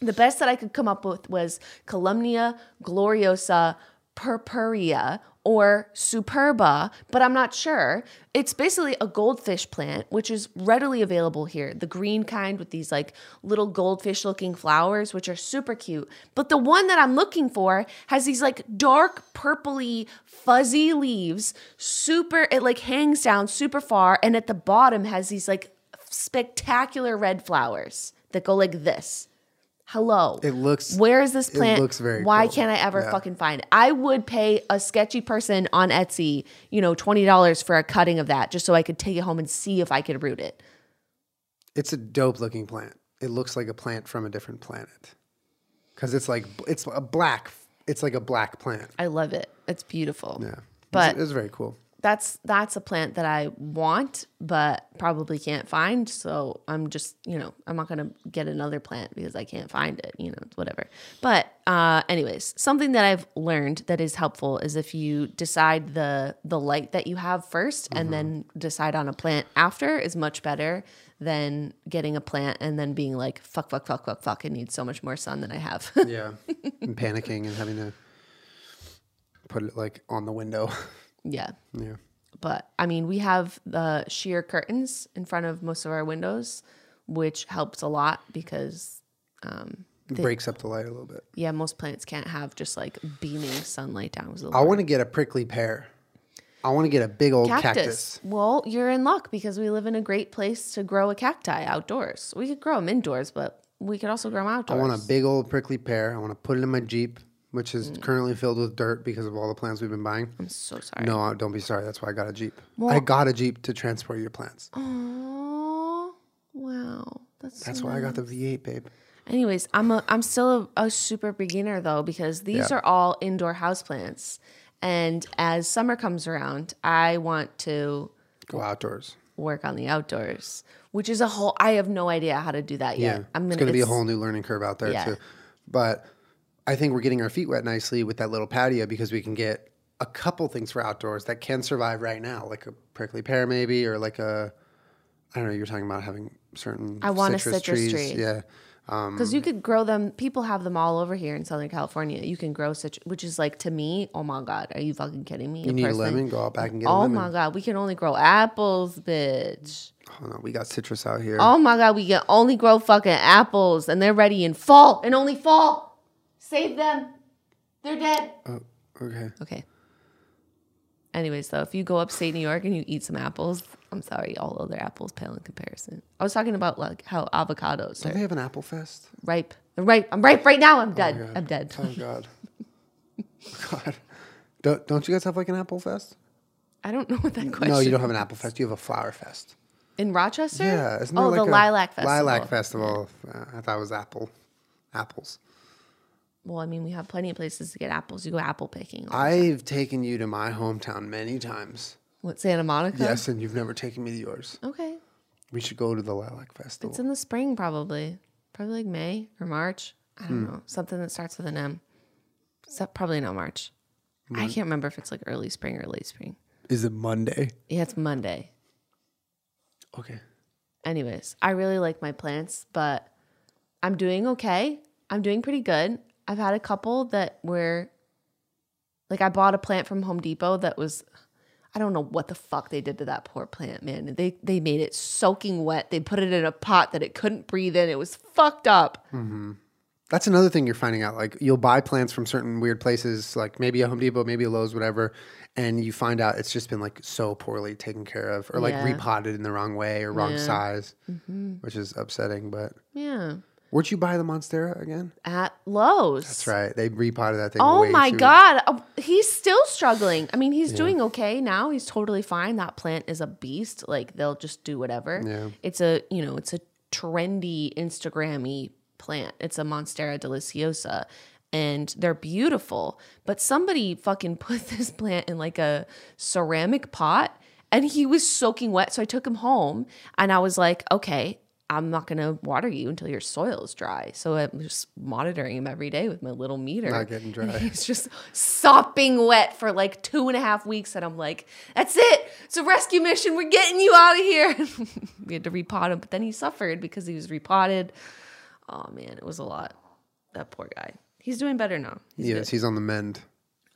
The best that I could come up with was Columnea gloriosa purpurea or superba, but I'm not sure. It's basically a goldfish plant, which is readily available here. The green kind with these like little goldfish looking flowers, which are super cute. But the one that I'm looking for has these like dark purpley fuzzy leaves, super, it like hangs down super far. And at the bottom has these like spectacular red flowers that go like this. Hello. It looks- Where is this plant? It looks very cool. Why cool. can't I ever Yeah. fucking find it? I would pay a sketchy person on Etsy, you know, twenty dollars for a cutting of that, just so I could take it home and see if I could root it. It's a dope looking plant. It looks like a plant from a different planet. Cause it's like it's a black. It's like a black plant. I love it. It's beautiful. Yeah, But- it's, it's very cool. That's that's a plant that I want, but probably can't find. So I'm just, you know, I'm not gonna get another plant because I can't find it. You know, whatever. But uh, anyways, something that I've learned that is helpful is if you decide the the light that you have 1st and then decide on a plant after is much better than getting a plant and then being like fuck fuck fuck fuck fuck. It needs so much more sun than I have. Yeah, (laughs) and panicking and having to put it like on the window. Yeah. yeah, But I mean, we have the sheer curtains in front of most of our windows, which helps a lot because, um, it breaks up the light a little bit. yeah, most plants can't have just like beaming sunlight down. Was want to get a prickly pear. I want to get a big old cactus. cactus. Well, you're in luck because we live in a great place to grow a cacti outdoors. We could grow them indoors, but we could also grow them outdoors. I want a big old prickly pear. I want to put it in my Jeep, which is Mm. currently filled with dirt because of all the plants we've been buying. I'm so sorry. No, don't be sorry. That's why I got a Jeep. I got a Jeep to transport your plants. Aw, wow. That's, That's so why I got the V8, babe. Anyways, I'm a I'm still a, a super beginner though because these Yeah. are all indoor houseplants. And as summer comes around, I want to Go outdoors. work on the outdoors, which is a whole I have no idea how to do that Yeah, yet. I'm it's gonna, going to be a whole new learning curve out there Yeah. too. But I think we're getting our feet wet nicely with that little patio because we can get a couple things for outdoors that can survive right now, like a prickly pear maybe, or like a I don't know. You're talking about having certain I want a citrus, citrus trees, tree. yeah. Um, Because you could grow them. People have them all over here in Southern California. You can grow such, which is like to me, oh my god, are you fucking kidding me? you need a lemon, go out back and get Oh my god, we can only grow apples, bitch. Oh no, we got citrus out here. Oh my god, we can only grow fucking apples, and they're ready in fall, and only fall. Save them. They're dead. Oh, okay. Okay. Anyways, though, if you go upstate New York and you eat some apples, I'm sorry, all other apples pale in comparison. I was talking about like how avocados Do are they have an apple fest? ripe. They're ripe. I'm ripe right now. I'm dead. God. I'm dead. Oh god. (laughs) god. Don't, don't you guys have like an apple fest? I don't know what that question. No, you don't have an apple fest. You have a flower fest. in Rochester. Yeah, isn't oh, like the a Lilac Festival. Lilac festival. Uh, I thought it was apple, apples. Well, I mean, we have plenty of places to get apples. You go apple picking. I've taken you to my hometown many times. what Santa Monica? Yes, and you've never taken me to yours. Okay. We should go to the Lilac Festival. It's in the spring, probably. Probably like May or March. I don't hmm. know. Something that starts with an M. So probably not March. I can't remember if it's like early spring or late spring. Is it Monday? Yeah, it's Monday. Okay. Anyways, I really like my plants, but I'm doing okay. I'm doing pretty good. I've had a couple that were like I bought a plant from Home Depot that was I don't know what the fuck they did to that poor plant, man. They they made it soaking wet. They put it in a pot that it couldn't breathe in. It was fucked up. Mm-hmm. That's another thing you're finding out. Like you'll buy plants from certain weird places, like maybe a Home Depot, maybe a Lowe's, whatever, and you find out it's just been like so poorly taken care of, or like Yeah. repotted in the wrong way or wrong Yeah. size, mm-hmm. which is upsetting. But Yeah. Where'd you buy the Monstera again? At Lowe's. That's right. They repotted that thing. Oh my too- god, Oh, he's still struggling. I mean, he's doing okay now. He's totally fine. That plant is a beast. Like they'll just do whatever. Yeah. It's a, you know, it's a trendy Instagrammy plant. It's a Monstera deliciosa and they're beautiful. But somebody fucking (laughs) put this plant in like a ceramic pot and he was soaking wet. So I took him home and I was like, "Okay, I'm not gonna water you until your soil is dry. So I'm just monitoring him every day with my little meter. Not getting dry. And (laughs) he's just sopping wet for like two and a half weeks, and I'm like, "That's it. It's a rescue mission. We're getting you out of here." (laughs) we had to repot him, but then he suffered because he was repotted. Oh man, it was a lot. That poor guy. He's doing better now. He's Yes, he's on the mend.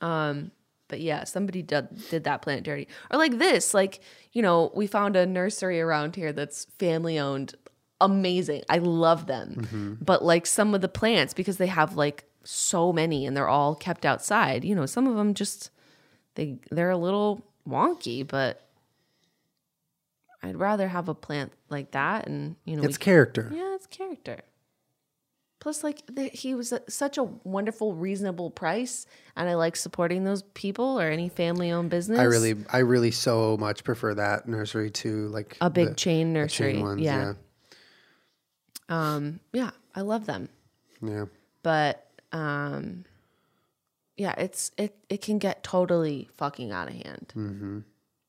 Um, but yeah, somebody did did that plant dirty. Or like this, like, you know, we found a nursery around here that's family owned. Amazing. I love them. Mm-hmm. But like some of the plants because they have like so many and they're all kept outside, you know, some of them just they they're a little wonky, but I'd rather have a plant like that and, you know, It's we- character. yeah, it's character. Plus, like the, he was at such a wonderful, reasonable price, and I like supporting those people or any family-owned business. I really, I really so much prefer that nursery to like a big the- chain nursery. chain ones. yeah. yeah, um, yeah, I love them, yeah. but um, yeah, it's it it can get totally fucking out of hand Hmm.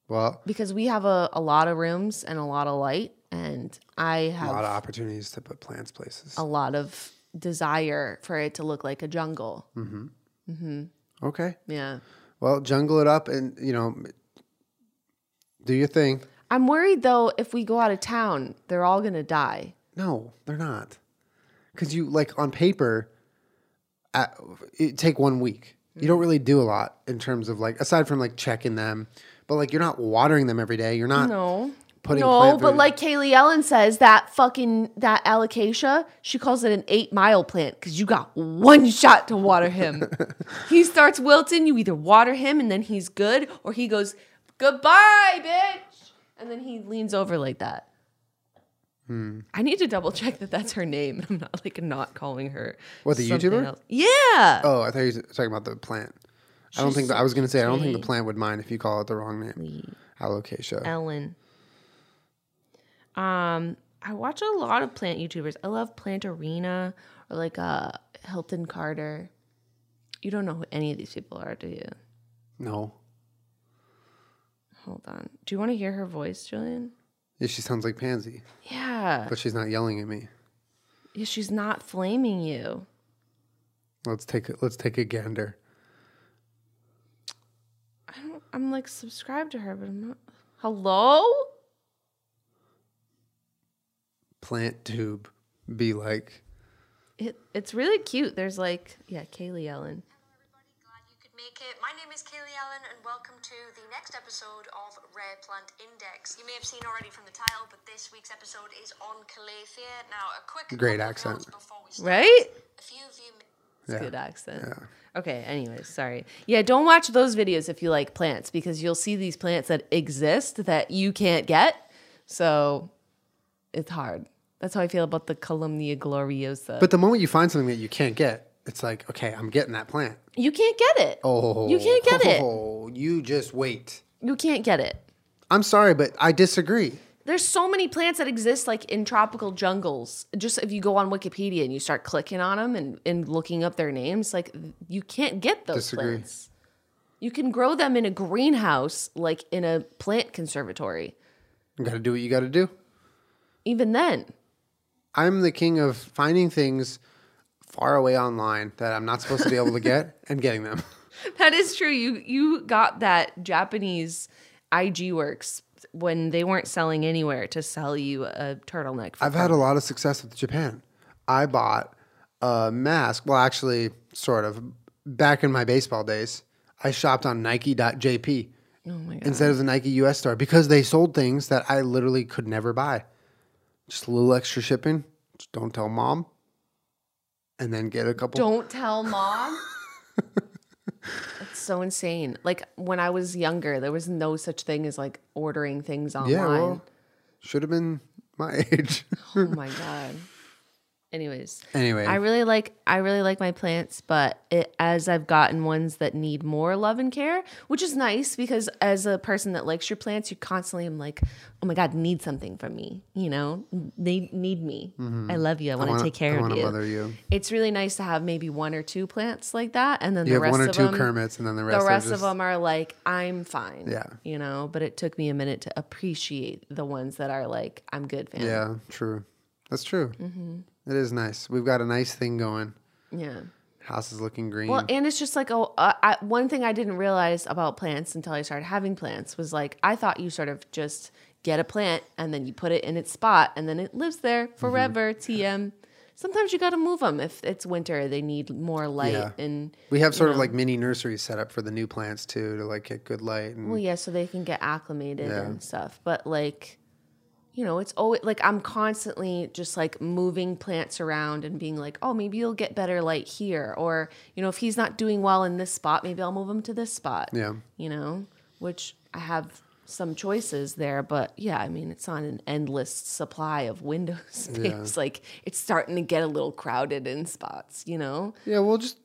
Well, because we have a, a lot of rooms and a lot of light, and I have a lot of opportunities to put plants places. a lot of desire for it to look like a jungle. Okay. Yeah. Well, jungle it up and you know, do your thing. I'm worried though if we go out of town, they're all gonna die. No, they're not. Because you like on paper, at, it take one week. You don't mm. really do a lot in terms of like aside from like checking them, but like you're not watering them every day. You're not No. putting no, but like Kaylee Ellen says, that fucking that alocasia, she calls it an eight mile plant because you got one shot to water him. (laughs) he starts wilting, you either water him and then he's good, or he goes, Goodbye, bitch. And then he leans over like that. Hmm. I need to double check that that's her name. (laughs) I'm not like not calling her. What, the YouTuber? else. Yeah. Oh, I thought you were talking about the plant. I don't think that, I was going to say I don't think the plant would mind if you call it the wrong name. Alocasia. Ellen. Um, I watch a lot of plant YouTubers. I love Planterina or like uh Hilton Carter. You don't know who any of these people are, do you? no. Hold on. Do you want to hear her voice, Julien? Yeah, she sounds like Pansy, Yeah. but she's not yelling at me. yeah she's not flaming you. Let's take a, let's take a gander. I don't, I'm like subscribed to her, but I'm not. Hello? Plant tube. Be like. It, it's really cute. There's like, yeah, Kaylee Ellen. Hello, everybody. Glad you could make it. My name is Kaylee Ellen, and welcome to the next episode of Rare Plant Index. You may have seen already from the title, but this week's episode is on Calathea. Now, a quick Great accent. before we start. Right? A few of you. May- It's Yeah. good accent. Yeah. Okay, anyways, sorry. Yeah, don't watch those videos if you like plants because you'll see these plants that exist that you can't get. So it's hard. That's how I feel about the Columnea gloriosa. But the moment you find something that you can't get, it's like, okay, I'm getting that plant. you can't get it. Oh, You can't get it. Oh, (laughs) you just wait. You can't get it. I'm sorry, but I disagree. There's so many plants that exist like in tropical jungles. Just if you go on Wikipedia and you start clicking on them and, and looking up their names, like you can't get those Disagree. plants. You can grow them in a greenhouse, like in a plant conservatory. You got to do what you got to do. Even then, I'm the king of finding things far away online that I'm not supposed to be able to get (laughs) and getting them. That is true. You you got that Japanese IG Works when they weren't selling anywhere to sell you a turtleneck. For I've had a lot of success with Japan. I bought a mask. Well, actually, sort of. Back in my baseball days, I shopped on Nike.jp oh my god. instead of the Nike US store because they sold things that I literally could never buy. Just a little extra shipping. Just don't tell mom. And then get a couple. Don't tell (laughs) mom. it's so insane. Like when I was younger, there was no such thing as like ordering things online. yeah, well, should have been my (laughs) age. oh my god. Anyways, anyway, I really like I really like my plants, but it, as I've gotten ones that need more love and care, which is nice because as a person that likes your plants, you constantly am like, oh my god, need something from me. You know, they need me. Mm-hmm. I love you. I want to take care I of you. mother you. It's really nice to have maybe one or two plants like that, and then you the have rest one or of two them, Kermits, and then the rest the rest, are of them are like, I'm fine. Yeah. you know. But it took me a minute to appreciate the ones that are like, I'm good, fam. Yeah, true. That's true. Mm-hmm. It is nice. We've got a nice thing going. Yeah. House is looking green. Well, and it's just like oh, uh, I, one thing I didn't realize about plants until I started having plants was like I thought you sort of just get a plant and then you put it in its spot and then it lives there Mm-hmm. forever. TM. Sometimes you got to move them if it's winter. They need more light Yeah. and we have sort of like mini nurseries set up for the new plants too to like get good light. And well, yeah, so they can get acclimated Yeah. and stuff. But like, you know, it's always like I'm constantly just like moving plants around and being like, oh, maybe you'll get better light here, or you know, if he's not doing well in this spot, maybe I'll move him to this spot. yeah. you know, which I have some choices there, but yeah, I mean, it's on an endless supply of window (laughs) space. Like it's starting to get a little crowded in spots, you know? Yeah, we'll just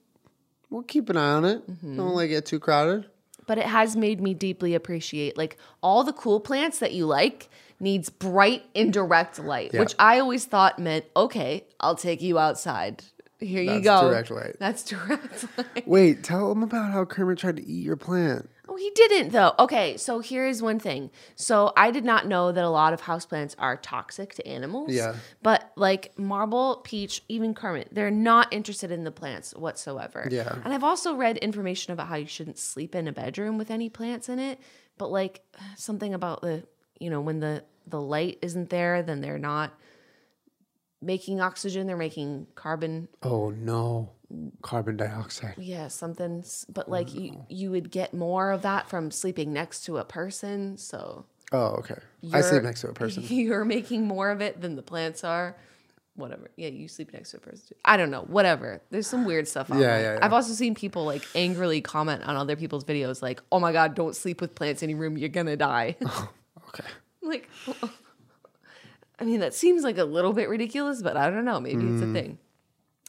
we'll keep an eye on it. Mm-hmm. Don't let it get too crowded. But it has made me deeply appreciate like all the cool plants that you like needs bright indirect light, Yeah. which I always thought meant, okay, I'll take you outside. Here you go. That's go. direct light. That's (laughs) direct light. Wait, tell them about how Kermit tried to eat your plant. Oh, he didn't though. Okay, so here is one thing. So I did not know that a lot of houseplants are toxic to animals. Yeah. But like Marble, Peach, even Kermit, they're not interested in the plants whatsoever. Yeah. And I've also read information about how you shouldn't sleep in a bedroom with any plants in it. But like something about the, you know, when the the light isn't there, then they're not making oxygen. They're making carbon Oh no, carbon dioxide. yeah, something. But like you, you would get more of that from sleeping next to a person. So Oh, okay. I sleep next to a person. (laughs) You're making more of it than the plants are. Whatever. Yeah, you sleep next to a person. Too. I don't know. Whatever. There's some weird stuff. Online. Yeah, yeah, yeah. I've also seen people like angrily comment on other people's videos, like, "Oh my god, don't sleep with plants in your room. You're gonna die." (laughs) Okay. like, (laughs) I mean, that seems like a little bit ridiculous, but I don't know. Maybe it's Mm. a thing.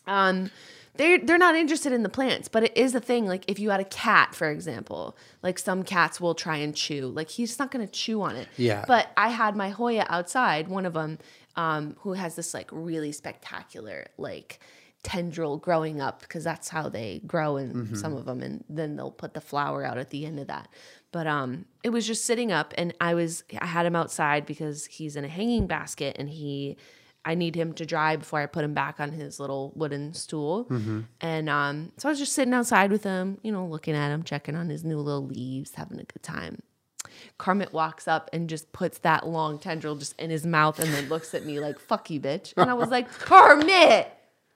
Um, they're they're not interested in the plants, but it is a thing. Like if you had a cat, for example, like some cats will try and chew. Like he's not going to chew on it. Yeah. But I had my Hoya outside, one of them, um, who has this like really spectacular like tendril growing up because that's how they grow in some of them, and then they'll put the flower out at the end of that. But um, it was just sitting up, and I was I had him outside because he's in a hanging basket, and he I need him to dry before I put him back on his little wooden stool. And um, so I was just sitting outside with him, you know, looking at him, checking on his new little leaves, having a good time. Kermit walks up and just puts that long tendril just in his mouth and then looks at me like, fuck you, bitch. And I was like, (laughs) Kermit,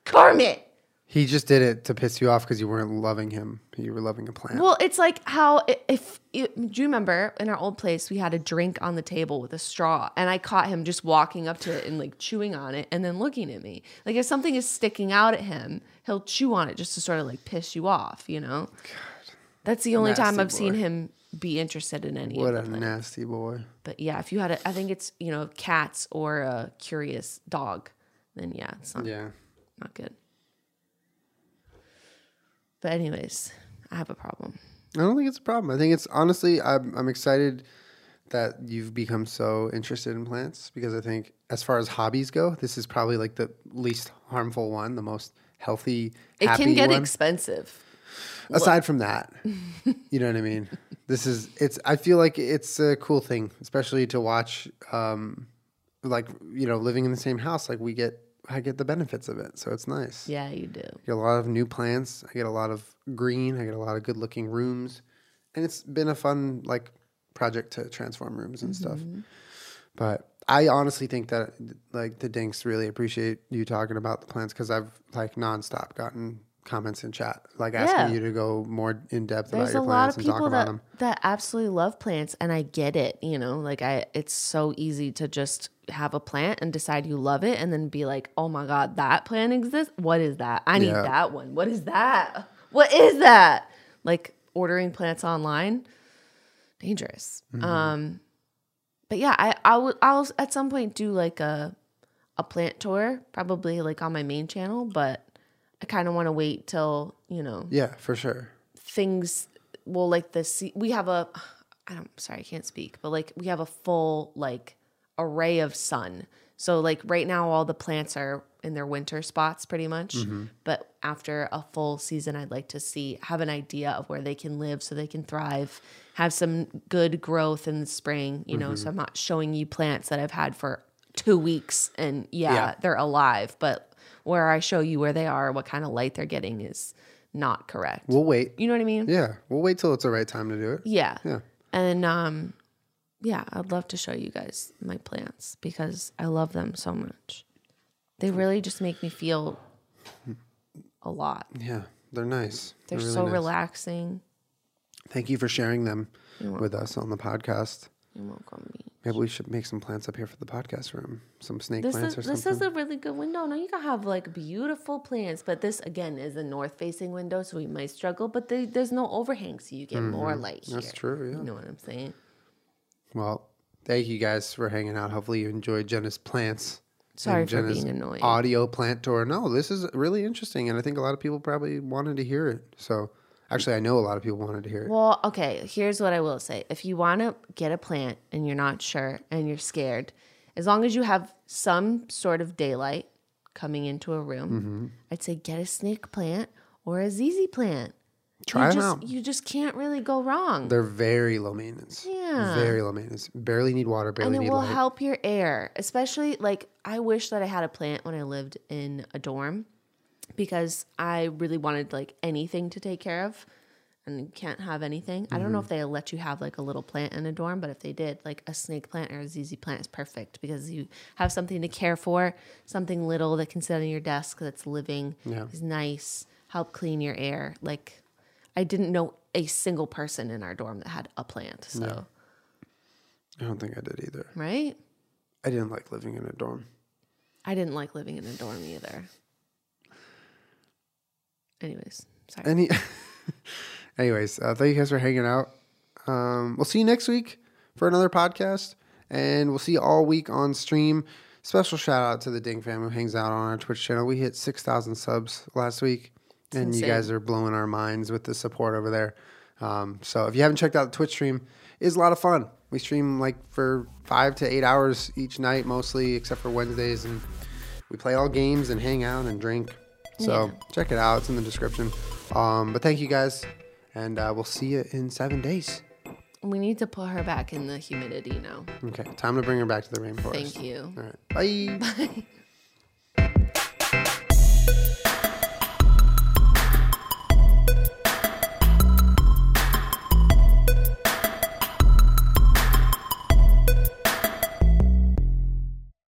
Kermit. He just did it to piss you off because you weren't loving him. You were loving a plant. Well, it's like how if you, do you remember in our old place we had a drink on the table with a straw, and I caught him just walking up to it and like chewing on it, and then looking at me. Like if something is sticking out at him, he'll chew on it just to sort of like piss you off. You know, God. that's the only time I've seen him be interested in any what a nasty boy. But yeah, if you had a, I think it's you know cats or a curious dog, then yeah, it's not Yeah. not good. But anyways, I have a problem. I don't think it's a problem. I think it's honestly, I'm, I'm excited that you've become so interested in plants because I think, as far as hobbies go, this is probably like the least harmful one, the most healthy. It can get one. expensive. Aside from that, (laughs) you know what I mean. This is it's. I feel like it's a cool thing, especially to watch. Um, like you know, living in the same house, like we get, I get the benefits of it, so it's nice. Yeah, you do. I get a lot of new plants. I get a lot of green. I get a lot of good looking rooms, and it's been a fun like project to transform rooms and stuff. Mm-hmm. But I honestly think that like the Dinks really appreciate you talking about the plants because I've like nonstop gotten comments in chat like asking Yeah. you to go more in depth about There's your a lot plants of and talk people about that them. that absolutely love plants, and I get it. You know, like I, it's so easy to just have a plant and decide you love it, and then be like, "Oh my god, that plant exists. What is that? I need Yeah. that one. What is that? What is that?" Like ordering plants online, dangerous. Mm-hmm. Um, but yeah, I I will I'll at some point do like a a plant tour, probably like on my main channel, but I kind of want to wait till you know Yeah, for sure. things well like the se- we have a i don't sorry i can't speak but like we have a full like array of sun so like right now all the plants are in their winter spots pretty much but after a full season i'd like to see have an idea of where they can live so they can thrive have some good growth in the spring you know so i'm not showing you plants that i've had for two weeks and yeah, Yeah. they're alive. But where I show you where they are, what kind of light they're getting is not correct. We'll wait. you know what I mean? Yeah, we'll wait till it's the right time to do it. Yeah. Yeah. And um yeah, I'd love to show you guys my plants because I love them so much. They really just make me feel a lot. Yeah, they're nice. They're really so nice. relaxing. Thank you for sharing them with us on the podcast. You're welcome. me. Maybe we should make some plants up here for the podcast room. Some snake This plants is or something. this is a really good window. Now you can have like beautiful plants, but this again is a north facing window, so we might struggle. But they, there's no overhang, so you get more light here. Mm-hmm. That's true, yeah. You know what I'm saying? Well, thank you guys for hanging out. Hopefully you enjoyed Jenna's plants. Sorry and for Jenna's being annoying. Audio plant tour. No, this is really interesting, and I think a lot of people probably wanted to hear it. So, actually, I know a lot of people wanted to hear it. Well, okay, here's what I will say. If you want to get a plant and you're not sure and you're scared, as long as you have some sort of daylight coming into a room, Mm-hmm. I'd say get a snake plant or a ZZ plant. Try you 'em just, out. You just can't really go wrong. They're very low maintenance. Yeah. Very low maintenance. Barely need water. Barely need water. and it will light. help your air especially like i wish that i had a plant when i lived in a dorm because i really wanted like anything to take care of and can't have anything i don't know if Mm-hmm. they let you have like a little plant in a dorm but if they did like a snake plant or a zz plant is perfect because you have something to care for something little that can sit on your desk that's living Yeah. is nice help clean your air like i didn't know a single person in our dorm that had a plant so I don't think I did either. right I didn't like living in a dorm. I didn't like living in a dorm either. Anyways, sorry. Any, (laughs) anyways, uh, thank you guys for hanging out. Um, we'll see you next week for another podcast, and we'll see you all week on stream. Special shout out to the Dink fam who hangs out on our Twitch channel. We hit six thousand subs last week, and you guys are blowing our minds with the support over there. Um, so if you haven't checked out the Twitch stream, it's a lot of fun. We stream like for five to eight hours each night, mostly except for Wednesdays, and we play all games and hang out and drink. So Yeah. check it out; it's in the description. Um, but thank you guys, and uh, we'll see you in seven days. we need to put her back in the humidity now. Okay, time to bring her back to the rainforest. Thank you. All right, bye. (laughs) Bye.